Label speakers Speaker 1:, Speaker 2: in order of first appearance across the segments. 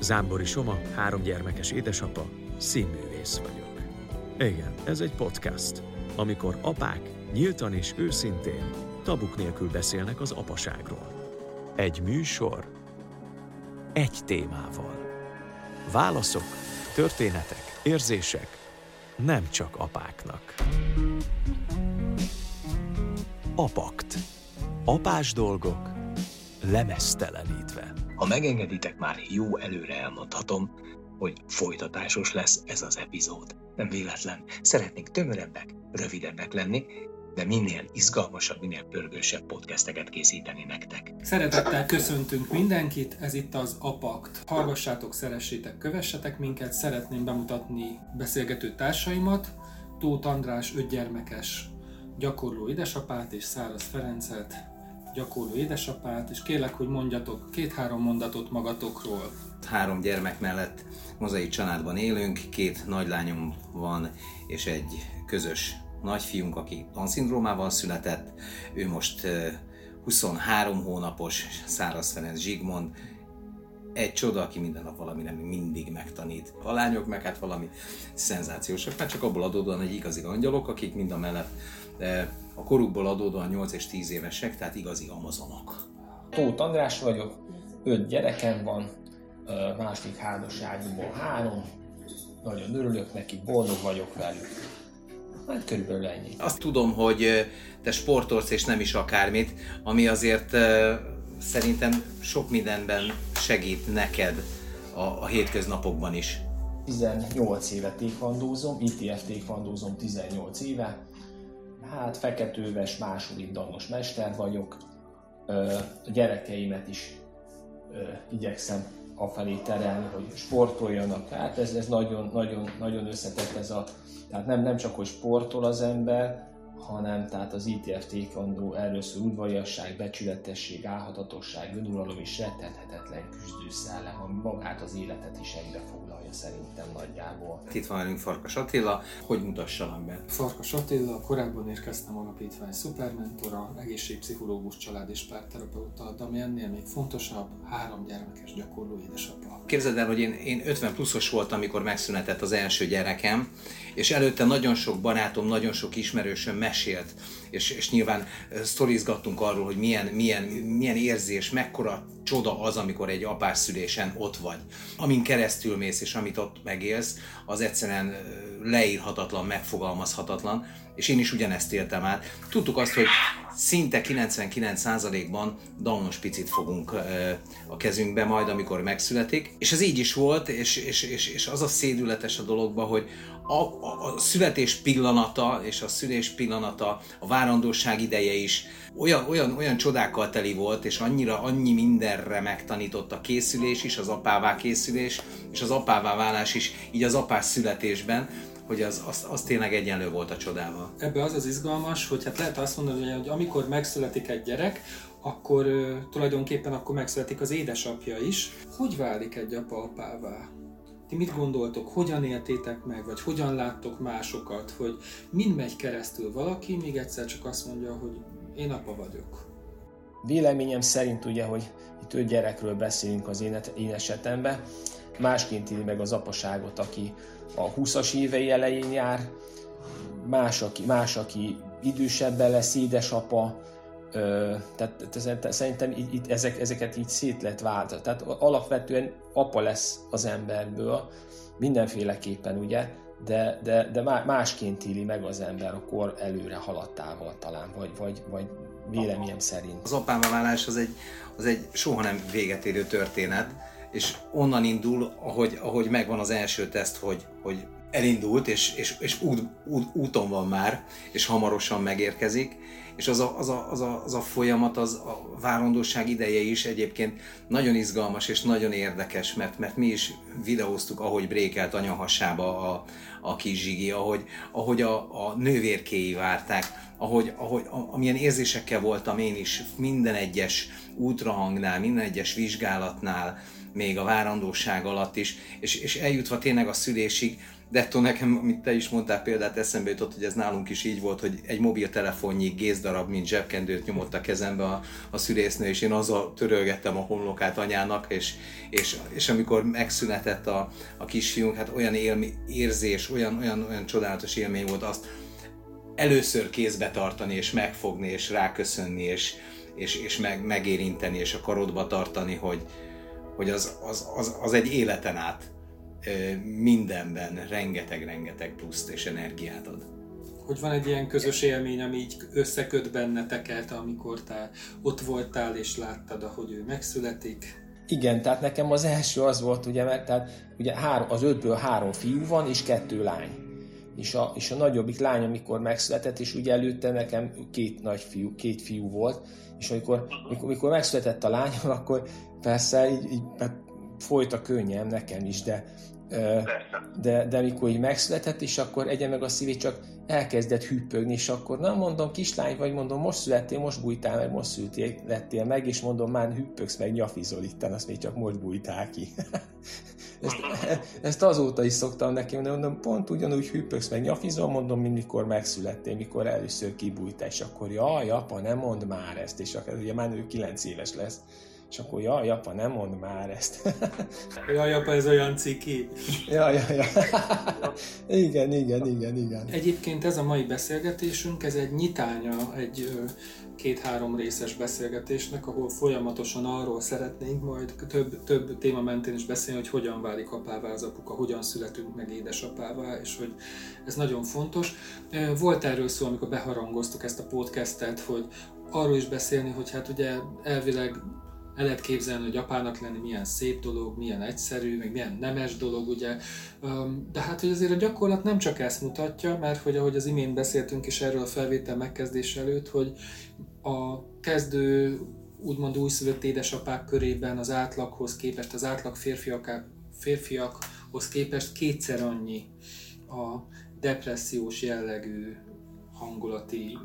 Speaker 1: Zámbori Soma, három gyermekes édesapa, színművész vagyok. Igen, ez egy podcast, amikor apák nyíltan és őszintén, tabuk nélkül beszélnek az apaságról. Egy műsor, egy témával. Válaszok, történetek, érzések, nem csak apáknak. Apakt. Apás dolgok lemesztelenítve.
Speaker 2: Ha megengeditek, már jó előre elmondhatom, hogy folytatásos lesz ez az epizód. Nem véletlen. Szeretnénk tömörebbek, rövidebbek lenni, de minél izgalmasabb, minél pörgősebb podcasteket készíteni nektek.
Speaker 3: Szeretettel köszöntünk mindenkit, ez itt az Apakt. Hallgassátok, szeressétek, kövessetek minket, szeretném bemutatni beszélgető társaimat, Tóth András ötgyermekes gyakorló édesapát és Száraz Ferencet, gyakorló édesapát, és kérlek, hogy mondjatok két-három mondatot magatokról.
Speaker 4: Három gyermek mellett mozai családban élünk, két nagylányom van, és egy közös nagyfiunk, aki Down-szindrómával született. Ő most 23 hónapos, Száraz Ferenc Zsigmond, egy csoda, aki minden nap valami nem mindig megtanít. A lányok meg hát valami szenzációsak, mert csak abból adódóan, hogy igazi angyalok, akik mind a mellett a korukból adódóan 8 és 10 évesek, tehát igazi amazonok.
Speaker 5: Tóth András vagyok, öt gyerekem van, második házasságomból három, nagyon örülök neki, boldog vagyok velük. Hát körülbelül ennyi.
Speaker 4: Azt tudom, hogy te sportolsz és nem is akármit, ami azért szerintem sok mindenben segít neked a, a hétköznapokban is.
Speaker 5: 18 éve tékvandózom, ITF tékvandózom 18 éve, hát feketőves második danos mester vagyok, a gyerekeimet is igyekszem afelé terelni, hogy sportoljanak. Hát ez, ez nagyon, nagyon, nagyon összetett ez a, tehát nem, nem csak, hogy sportol az ember, hanem tehát az ITF taekwondo erről szól udvariasság, becsületesség, álhatatosság, önuralom és rettenhetetlen küzdőszellem, ami magát az életet is egybe foglalja szerintem nagyjából.
Speaker 4: Itt van velünk Farkas Attila, hogy mutassanak be?
Speaker 3: Farkas Attila, korábban érkeztem alapítvány szupermentora, egészségpszichológus, család és párterapeuta, de ami ennél még fontosabb, három gyermekes gyakorló édesapa.
Speaker 4: Képzeld el, hogy én, én 50 pluszos voltam, amikor megszünetett az első gyerekem, és előtte nagyon sok barátom, nagyon sok ismerősöm mesélt, és, és nyilván sztorizgattunk arról, hogy milyen, milyen, milyen érzés, mekkora csoda az, amikor egy apás szülésen ott vagy. Amin keresztül mész, és amit ott megélsz, az egyszerűen leírhatatlan, megfogalmazhatatlan, és én is ugyanezt éltem át. Tudtuk azt, hogy szinte 99%-ban Downos picit fogunk a kezünkbe majd, amikor megszületik. És ez így is volt, és, és, és, és az a szédületes a dologban, hogy a, a, a születés pillanata és a szülés pillanata, a várandóság ideje is olyan, olyan, olyan csodákkal teli volt, és annyira, annyi mindenre megtanított a készülés is, az apává készülés, és az apává válás is, így az apás születésben, hogy az, az, az tényleg egyenlő volt a csodával.
Speaker 3: Ebbe az az izgalmas, hogy hát lehet azt mondani, hogy amikor megszületik egy gyerek, akkor tulajdonképpen akkor megszületik az édesapja is. Hogy válik egy apa apává? Ti mit gondoltok, hogyan éltétek meg, vagy hogyan láttok másokat, hogy mind megy keresztül valaki, még egyszer csak azt mondja, hogy én apa vagyok.
Speaker 5: Véleményem szerint ugye, hogy itt öt gyerekről beszélünk az én, én esetemben, másként éli meg az apaságot, aki a 20-as évei elején jár, más, aki, más, aki idősebben lesz édesapa, Ö, tehát, tehát szerintem így, így, ezek, ezeket így szét lehet váltani. Tehát alapvetően apa lesz az emberből, mindenféleképpen ugye, de, de, de másként éli meg az ember a kor előre haladtával talán, vagy, vagy, vagy véleményem szerint.
Speaker 4: Az apámmal válás az egy, az egy soha nem véget érő történet, és onnan indul, ahogy, ahogy megvan az első teszt, hogy, hogy elindult, és, és, és út, út, úton van már, és hamarosan megérkezik, és az a, az a, az a, az a folyamat, az a várandóság ideje is egyébként nagyon izgalmas és nagyon érdekes, mert, mert mi is videóztuk, ahogy brékelt anyahasába a, a kis zsigi, ahogy, ahogy a, a nővérkéi várták, ahogy, ahogy amilyen érzésekkel voltam én is minden egyes útrahangnál, minden egyes vizsgálatnál, még a várandóság alatt is, és, és eljutva tényleg a szülésig, de ettől nekem, amit te is mondtál példát, eszembe jutott, hogy ez nálunk is így volt, hogy egy mobiltelefonnyi gézdarab, mint zsebkendőt nyomott a kezembe a, a szülésznő, és én azzal törölgettem a homlokát anyának, és, és, és amikor megszületett a, a kisfiunk, hát olyan élmi, érzés, olyan, olyan, olyan csodálatos élmény volt azt először kézbe tartani, és megfogni, és ráköszönni, és, és, és meg, megérinteni, és a karodba tartani, hogy, hogy az, az, az, az egy életen át mindenben rengeteg-rengeteg pluszt és energiát ad.
Speaker 3: Hogy van egy ilyen közös élmény, ami így összeköt benneteket, amikor te ott voltál és láttad, ahogy ő megszületik?
Speaker 5: Igen, tehát nekem az első az volt, ugye, mert tehát ugye három, az ötből három fiú van és kettő lány. És a, és a nagyobbik lány, amikor megszületett, és ugye előtte nekem két nagy fiú, két fiú volt, és amikor, amikor, amikor megszületett a lányom, akkor persze így, így hát folyt a könnyem nekem is, de, de, de amikor így megszületett, és akkor egyen meg a szívét csak elkezdett hüppögni, és akkor nem mondom, kislány vagy, mondom, most születtél, most bújtál meg, most szültél, lettél meg, és mondom, már hüppögsz meg, nyafizol itten, azt még csak most bújtál ki. ezt, ezt, azóta is szoktam neki mondani, mondom, pont ugyanúgy hüppögsz meg, nyafizol, mondom, mint mikor megszülettél, mikor először kibújtál, és akkor jaj, apa, nem mond már ezt, és akkor ugye már ő 9 éves lesz és akkor, jaj, apa, nem mond már ezt.
Speaker 3: jaj, apa, ez olyan ciki.
Speaker 5: jaj, jaj, jaj. igen, igen, igen, igen.
Speaker 3: Egyébként ez a mai beszélgetésünk, ez egy nyitánya egy két-három részes beszélgetésnek, ahol folyamatosan arról szeretnénk majd több, több téma mentén is beszélni, hogy hogyan válik apává az apuka, hogyan születünk meg édesapává, és hogy ez nagyon fontos. Volt erről szó, amikor beharangoztuk ezt a podcastet, hogy arról is beszélni, hogy hát ugye elvileg el lehet képzelni, hogy apának lenni milyen szép dolog, milyen egyszerű, meg milyen nemes dolog, ugye. De hát, hogy azért a gyakorlat nem csak ezt mutatja, mert hogy ahogy az imént beszéltünk is erről a felvétel megkezdés előtt, hogy a kezdő úgymond újszülött édesapák körében az átlaghoz képest, az átlag férfiak, férfiakhoz képest kétszer annyi a depressziós jellegű hangulati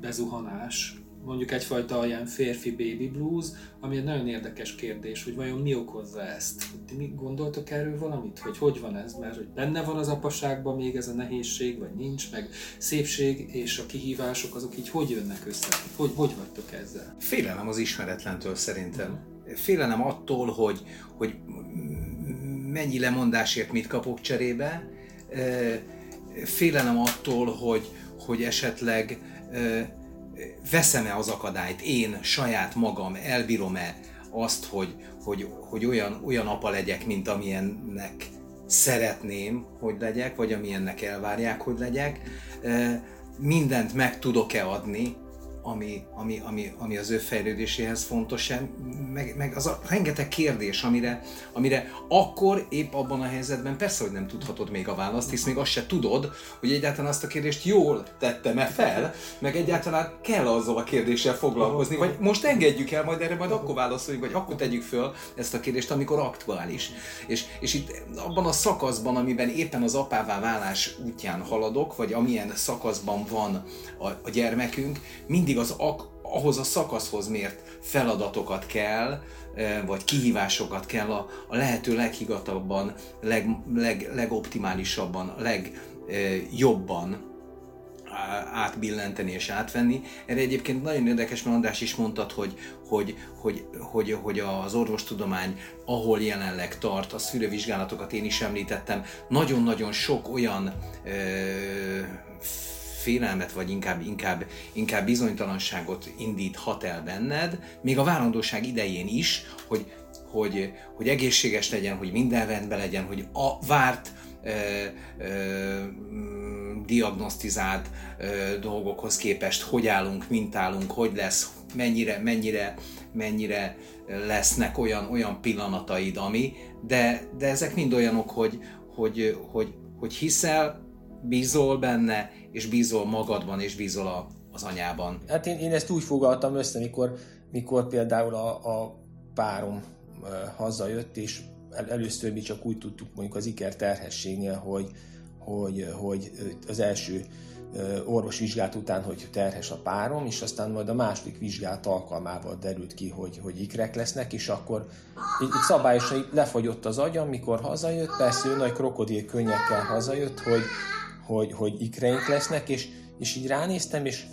Speaker 3: bezuhanás, mondjuk egyfajta ilyen férfi baby blues, ami egy nagyon érdekes kérdés, hogy vajon mi okozza ezt. Ti mi gondoltok erről valamit, hogy hogy van ez, mert hogy benne van az apaságban még ez a nehézség, vagy nincs, meg szépség és a kihívások azok így hogy jönnek össze? Hogy, hogy vagytok ezzel?
Speaker 4: Félelem az ismeretlentől szerintem. Félelem attól, hogy, hogy mennyi lemondásért mit kapok cserébe, félelem attól, hogy, hogy esetleg veszem-e az akadályt, én saját magam elbírom-e azt, hogy, hogy, hogy olyan, olyan apa legyek, mint amilyennek szeretném, hogy legyek, vagy amilyennek elvárják, hogy legyek. Mindent meg tudok-e adni, ami, ami, ami, ami az ő fejlődéséhez fontos, meg, meg az a rengeteg kérdés, amire, amire akkor épp abban a helyzetben persze, hogy nem tudhatod még a választ, hisz még azt se tudod, hogy egyáltalán azt a kérdést jól tettem-e fel, meg egyáltalán kell azzal a kérdéssel foglalkozni, vagy most engedjük el, majd erre majd akkor válaszoljunk, vagy akkor tegyük föl ezt a kérdést, amikor aktuális. És, és itt abban a szakaszban, amiben éppen az apává válás útján haladok, vagy amilyen szakaszban van a, a gyermekünk, mindig mindig az ahhoz a szakaszhoz mért feladatokat kell, eh, vagy kihívásokat kell a, a lehető leghigatabban, leg, leg, legoptimálisabban, legjobban átbillenteni és átvenni. Erre egyébként nagyon érdekes, mert András is mondtad, hogy, hogy, hogy, hogy, hogy az orvostudomány, ahol jelenleg tart, a szűrővizsgálatokat én is említettem, nagyon-nagyon sok olyan ö, félelmet, vagy inkább, inkább, inkább bizonytalanságot indíthat el benned, még a várandóság idején is, hogy, hogy, hogy egészséges legyen, hogy minden rendben legyen, hogy a várt ö, ö, diagnosztizált ö, dolgokhoz képest hogy állunk, mint állunk, hogy lesz, mennyire, mennyire, mennyire lesznek olyan, olyan pillanataid, ami, de, de ezek mind olyanok, hogy, hogy, hogy, hogy hiszel, bízol benne, és bízol magadban, és bízol a, az anyában.
Speaker 5: Hát én, én ezt úgy fogaltam össze, mikor, mikor például a, a párom hazajött, és el, először mi csak úgy tudtuk mondjuk az iker terhességnél, hogy, hogy, hogy az első orvos vizsgát után, hogy terhes a párom, és aztán majd a második vizsgát alkalmával derült ki, hogy, hogy ikrek lesznek, és akkor így, így szabályosan lefagyott az agyam, mikor hazajött, persze ő nagy krokodil könnyekkel hazajött, hogy, hogy, hogy ikreink lesznek, és, és így ránéztem, és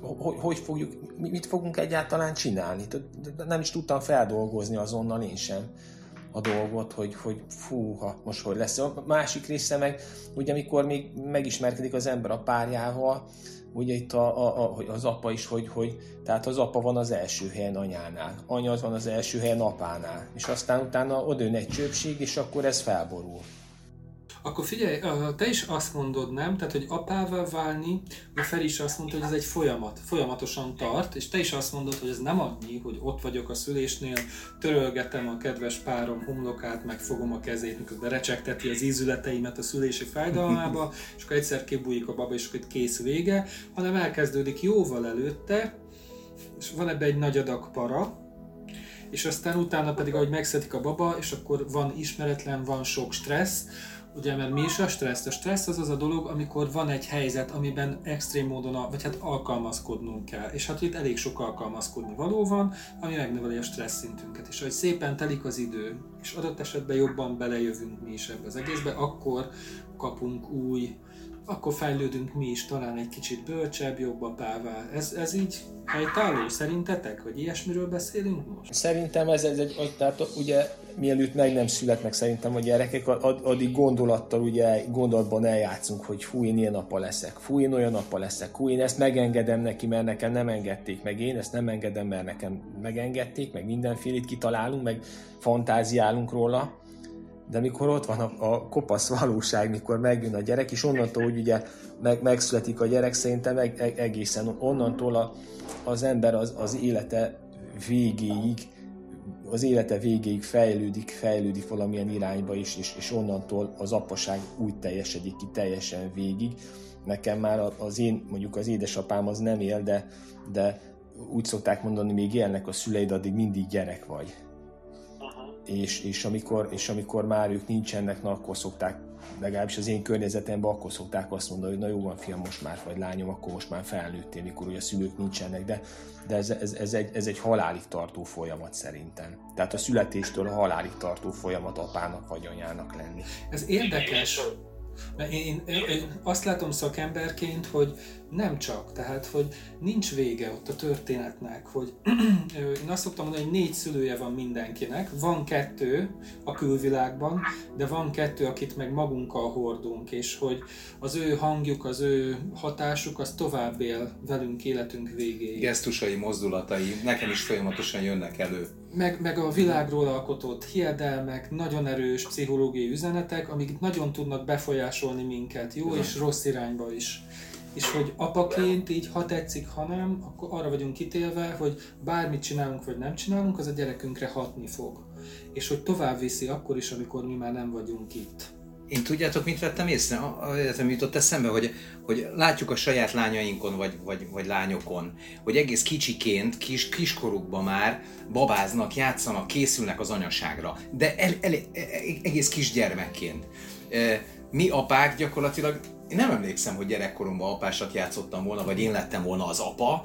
Speaker 5: hogy, hogy fogjuk, mit fogunk egyáltalán csinálni. Nem is tudtam feldolgozni azonnal én sem a dolgot, hogy, hogy fúha, most hogy lesz. A másik része meg, ugye amikor még megismerkedik az ember a párjával, ugye itt a, a, a, az apa is, hogy, hogy tehát az apa van az első helyen anyánál, anya az van az első helyen apánál, és aztán utána odőn egy csőpség, és akkor ez felborul.
Speaker 3: Akkor figyelj, te is azt mondod, nem? Tehát, hogy apává válni, a Feri is azt mondta, hogy ez egy folyamat, folyamatosan tart, és te is azt mondod, hogy ez nem annyi, hogy ott vagyok a szülésnél, törölgetem a kedves párom homlokát, megfogom a kezét, miközben recsegteti az ízületeimet a szülési fájdalmába, és akkor egyszer kibújik a baba, és akkor itt kész vége, hanem elkezdődik jóval előtte, és van ebbe egy nagy adag para, és aztán utána pedig, ahogy megszedik a baba, és akkor van ismeretlen, van sok stressz, Ugye, mert mi is a stressz? A stressz az az a dolog, amikor van egy helyzet, amiben extrém módon, vagy hát alkalmazkodnunk kell. És hát itt elég sok alkalmazkodni való van, ami megnöveli a stressz szintünket. És ahogy szépen telik az idő, és adott esetben jobban belejövünk mi is ebbe az egészbe, akkor kapunk új akkor fejlődünk mi is talán egy kicsit bölcsebb, jobb apává. Ez, ez így helytálló szerintetek, hogy ilyesmiről beszélünk most?
Speaker 5: Szerintem ez, ez egy, tehát ugye mielőtt meg nem születnek szerintem a gyerekek, addig gondolattal, ugye gondolatban eljátszunk, hogy fú, én ilyen apa leszek, fú, én olyan apa leszek, fú, én ezt megengedem neki, mert nekem nem engedték meg, én ezt nem engedem, mert nekem megengedték, meg mindenfélét kitalálunk, meg fantáziálunk róla, de mikor ott van a, a kopasz valóság, mikor megjön a gyerek, és onnantól, hogy ugye meg, megszületik a gyerek, szerintem eg, egészen onnantól a, az ember az, az élete végéig, az élete végéig fejlődik, fejlődik valamilyen irányba is, és, és onnantól az apaság úgy teljesedik ki teljesen végig. Nekem már az én, mondjuk az édesapám az nem él, de, de úgy szokták mondani, még élnek a szüleid, addig mindig gyerek vagy és, és, amikor, és amikor már ők nincsenek, na akkor szokták, legalábbis az én környezetemben akkor szokták azt mondani, hogy na jó van fiam, most már vagy lányom, akkor most már felnőttél, mikor ugye a szülők nincsenek, de, de ez, ez, ez, egy, ez egy halálig tartó folyamat szerintem. Tehát a születéstől a halálig tartó folyamat apának vagy anyának lenni.
Speaker 3: Ez érdekes, mert én, én, én azt látom szakemberként, hogy nem csak, tehát hogy nincs vége ott a történetnek, hogy én azt szoktam mondani, hogy négy szülője van mindenkinek, van kettő a külvilágban, de van kettő, akit meg magunkkal hordunk, és hogy az ő hangjuk, az ő hatásuk, az tovább él velünk életünk végéig.
Speaker 4: Gesztusai, mozdulatai nekem is folyamatosan jönnek elő.
Speaker 3: Meg, meg a világról alkotott hiedelmek, nagyon erős pszichológiai üzenetek, amik nagyon tudnak befolyásolni minket, jó és rossz irányba is és hogy apaként így, ha tetszik, ha nem, akkor arra vagyunk kitélve, hogy bármit csinálunk vagy nem csinálunk, az a gyerekünkre hatni fog. És hogy tovább viszi akkor is, amikor mi már nem vagyunk itt.
Speaker 4: Én tudjátok, mit vettem észre? Egyetem jutott eszembe, hogy, hogy látjuk a saját lányainkon, vagy, vagy, vagy lányokon, hogy egész kicsiként, kis, kiskorukban már babáznak, játszanak, készülnek az anyaságra. De el, el, egész kisgyermekként. Mi apák gyakorlatilag én nem emlékszem, hogy gyerekkoromban apásat játszottam volna, vagy én lettem volna az apa,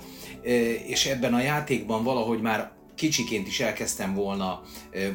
Speaker 4: és ebben a játékban valahogy már kicsiként is elkezdtem volna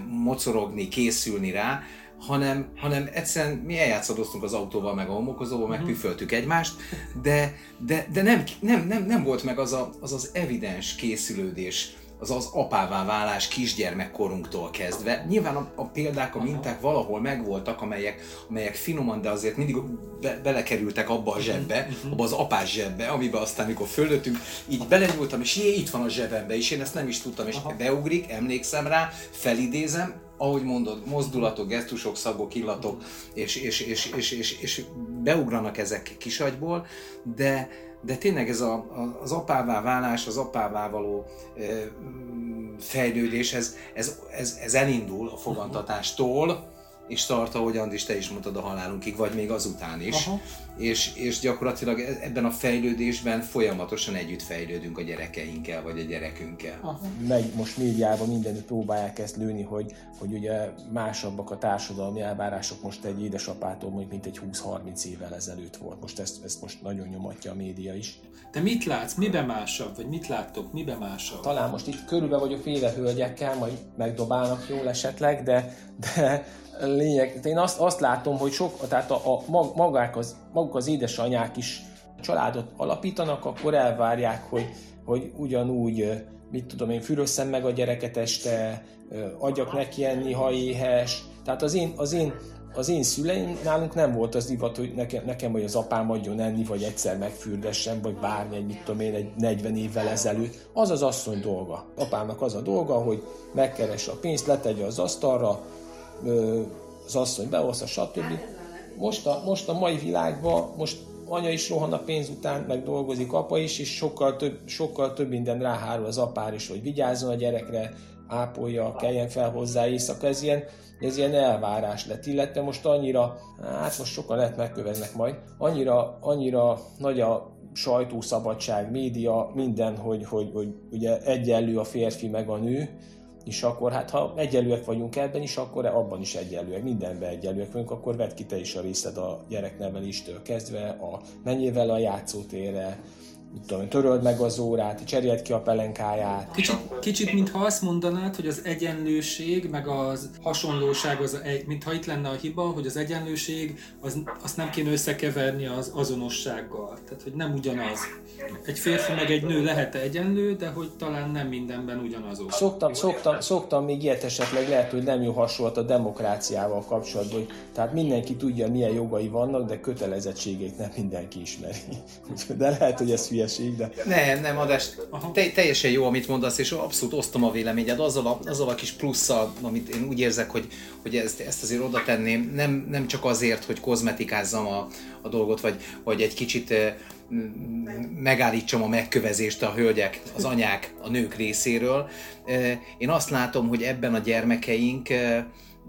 Speaker 4: mocorogni, készülni rá, hanem, hanem egyszerűen mi eljátszadoztunk az autóval, meg a homokozóval, meg mhm. püföltük egymást, de, de, de nem, nem, nem, nem volt meg az, a, az az evidens készülődés, az az apává válás kisgyermekkorunktól kezdve. Nyilván a, a példák, a minták valahol megvoltak, amelyek, amelyek finoman, de azért mindig be, belekerültek abba a zsebbe, mhm, mhm. abba az apás zsebbe, amiben aztán, mikor fölöttünk, így belenyúltam, és jé, itt van a zsebembe, és én ezt nem is tudtam, és Aha. beugrik, emlékszem rá, felidézem, ahogy mondod, mozdulatok, gesztusok, szagok, illatok, és, és, és, és, és, és beugranak ezek kisagyból, de, de tényleg ez a, az apává válás, az apává való e, fejlődés, ez, ez, ez, ez elindul a fogantatástól, és tart, ahogy Andis, te is mondtad a halálunkig, vagy még azután is. Aha. És, és gyakorlatilag e- ebben a fejlődésben folyamatosan együtt fejlődünk a gyerekeinkkel, vagy a gyerekünkkel. Aha.
Speaker 5: Meg most médiában mindenütt próbálják ezt lőni, hogy, hogy ugye másabbak a társadalmi elvárások most egy édesapától, mondjuk mint egy 20-30 évvel ezelőtt volt. Most ezt, ezt most nagyon nyomatja a média is.
Speaker 3: Te mit látsz, miben másabb, vagy mit láttok, miben másabb?
Speaker 5: Talán most itt körülbe vagyok féle hölgyekkel, majd megdobálnak jól esetleg, de, de lényeg, én azt, azt látom, hogy sok, tehát a, a magák az, maguk az édesanyák is családot alapítanak, akkor elvárják, hogy, hogy ugyanúgy, mit tudom én, fürösszem meg a gyereket este, adjak neki enni, ha éhes. Tehát az én, az én, az én szüleim, nálunk nem volt az divat, hogy nekem, nekem vagy az apám adjon enni, vagy egyszer megfürdessen, vagy bármi, egy, mit tudom én, egy 40 évvel ezelőtt. Az az asszony dolga. Apámnak az a dolga, hogy megkeresse a pénzt, letegye az asztalra, az asszony behozza, stb. Most a, most a mai világban, most anya is rohan a pénz után, meg dolgozik apa is, és sokkal több, sokkal több minden ráhárul az apár is, hogy vigyázzon a gyerekre, ápolja, keljen fel hozzá éjszaka, ez ilyen, ez ilyen elvárás lett, illetve most annyira, hát most sokan lehet megköveznek majd, annyira, annyira nagy a sajtószabadság, média, minden, hogy, hogy, hogy ugye egyenlő a férfi meg a nő, és akkor hát ha egyenlőek vagyunk ebben is, akkor abban is egyenlőek, mindenben egyenlőek vagyunk, akkor vedd ki te is a részed a gyerekneveléstől kezdve, a menjével a játszótérre, tudom, töröld meg az órát, cseréld ki a pelenkáját.
Speaker 3: Kicsit, kicsit mintha azt mondanád, hogy az egyenlőség, meg az hasonlóság, az egy, mintha itt lenne a hiba, hogy az egyenlőség, az, azt nem kéne összekeverni az azonossággal. Tehát, hogy nem ugyanaz. Egy férfi meg egy nő lehet egyenlő, de hogy talán nem mindenben ugyanazok.
Speaker 5: Szoktam, szoktam, szoktam még ilyet esetleg lehet, hogy nem jó hasonlat a demokráciával kapcsolatban, hogy tehát mindenki tudja, milyen jogai vannak, de kötelezettségét nem mindenki ismeri. De lehet, hogy ez hülyeség, de...
Speaker 4: Nem, nem, adás, te, teljesen jó, amit mondasz, és abszolút osztom a véleményed. Azzal a, azzal a kis plusszal, amit én úgy érzek, hogy, hogy ezt, ezt azért oda tenném, nem, nem csak azért, hogy kozmetikázzam a, a dolgot, vagy, vagy egy kicsit megállítsam a megkövezést a hölgyek, az anyák, a nők részéről. Én azt látom, hogy ebben a gyermekeink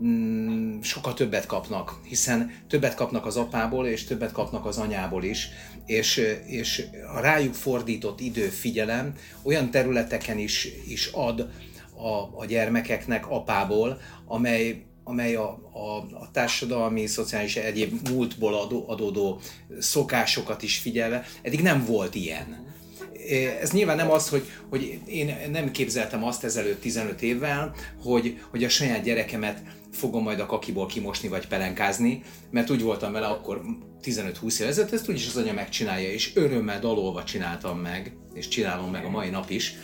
Speaker 4: mm, sokkal többet kapnak, hiszen többet kapnak az apából, és többet kapnak az anyából is, és, és a rájuk fordított idő, figyelem olyan területeken is, is ad a, a gyermekeknek apából, amely, amely a, a, a társadalmi, szociális egyéb múltból adó, adódó szokásokat is figyelve, eddig nem volt ilyen. Ez nyilván nem az, hogy, hogy én nem képzeltem azt ezelőtt 15 évvel, hogy, hogy a saját gyerekemet fogom majd a kakiból kimosni vagy pelenkázni, mert úgy voltam vele akkor 15-20 év ezelőtt, ezt úgyis az anya megcsinálja, és örömmel dalolva csináltam meg, és csinálom meg a mai nap is,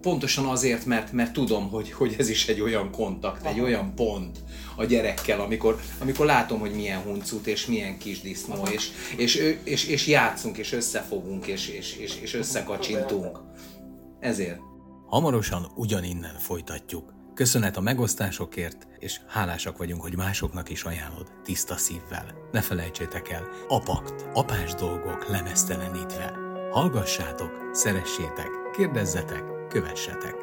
Speaker 4: pontosan azért, mert, mert tudom, hogy, hogy ez is egy olyan kontakt, egy olyan pont a gyerekkel, amikor, amikor látom, hogy milyen huncut és milyen kis disznó, és, és, és, és játszunk, és összefogunk, és, és, és, és összekacsintunk. Ezért.
Speaker 1: Hamarosan ugyaninnen folytatjuk. Köszönet a megosztásokért, és hálásak vagyunk, hogy másoknak is ajánlod tiszta szívvel. Ne felejtsétek el, apakt, apás dolgok lemesztelenítve. Hallgassátok, szeressétek, Kérdezzetek, kövessetek.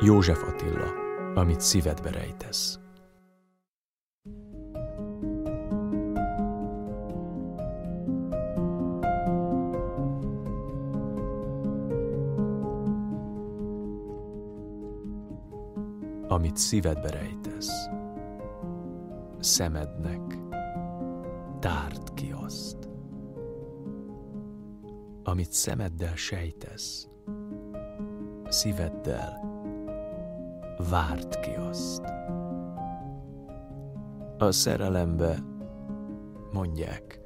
Speaker 1: József Attila, amit szívedbe rejtesz. Amit szívedbe rejtesz, szemednek, tárd ki azt. Amit szemeddel sejtesz, szíveddel várt ki azt. A szerelembe mondják,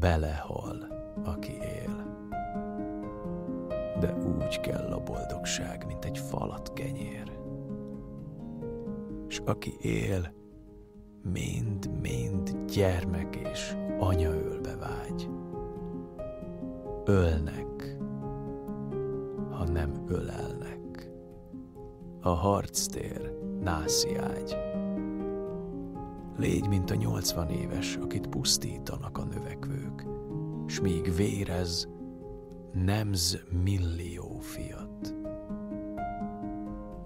Speaker 1: belehal, aki él. De úgy kell a boldogság, mint egy falat kenyér. És aki él, mind-mind gyermek és anyaölbe vágy. Ölnek, nem ölelnek. A harctér nászi ágy. Légy, mint a nyolcvan éves, akit pusztítanak a növekvők, s míg vérez, nemz millió fiat.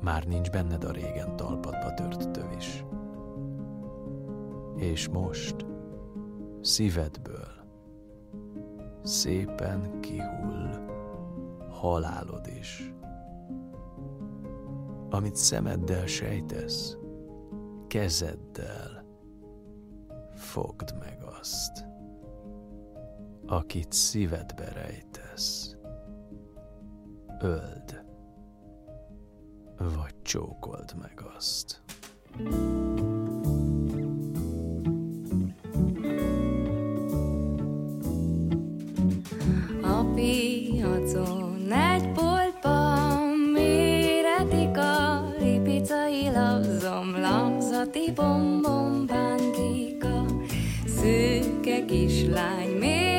Speaker 1: Már nincs benned a régen talpadba tört tövis. És most szívedből szépen kihull halálod is. Amit szemeddel sejtesz, kezeddel fogd meg azt, akit szívedbe rejtesz. Öld, vagy csókold meg azt.
Speaker 6: A lapzati bombom bántika, szőke kislány. Méreti,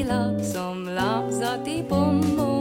Speaker 6: lap, som lapzati pom pom.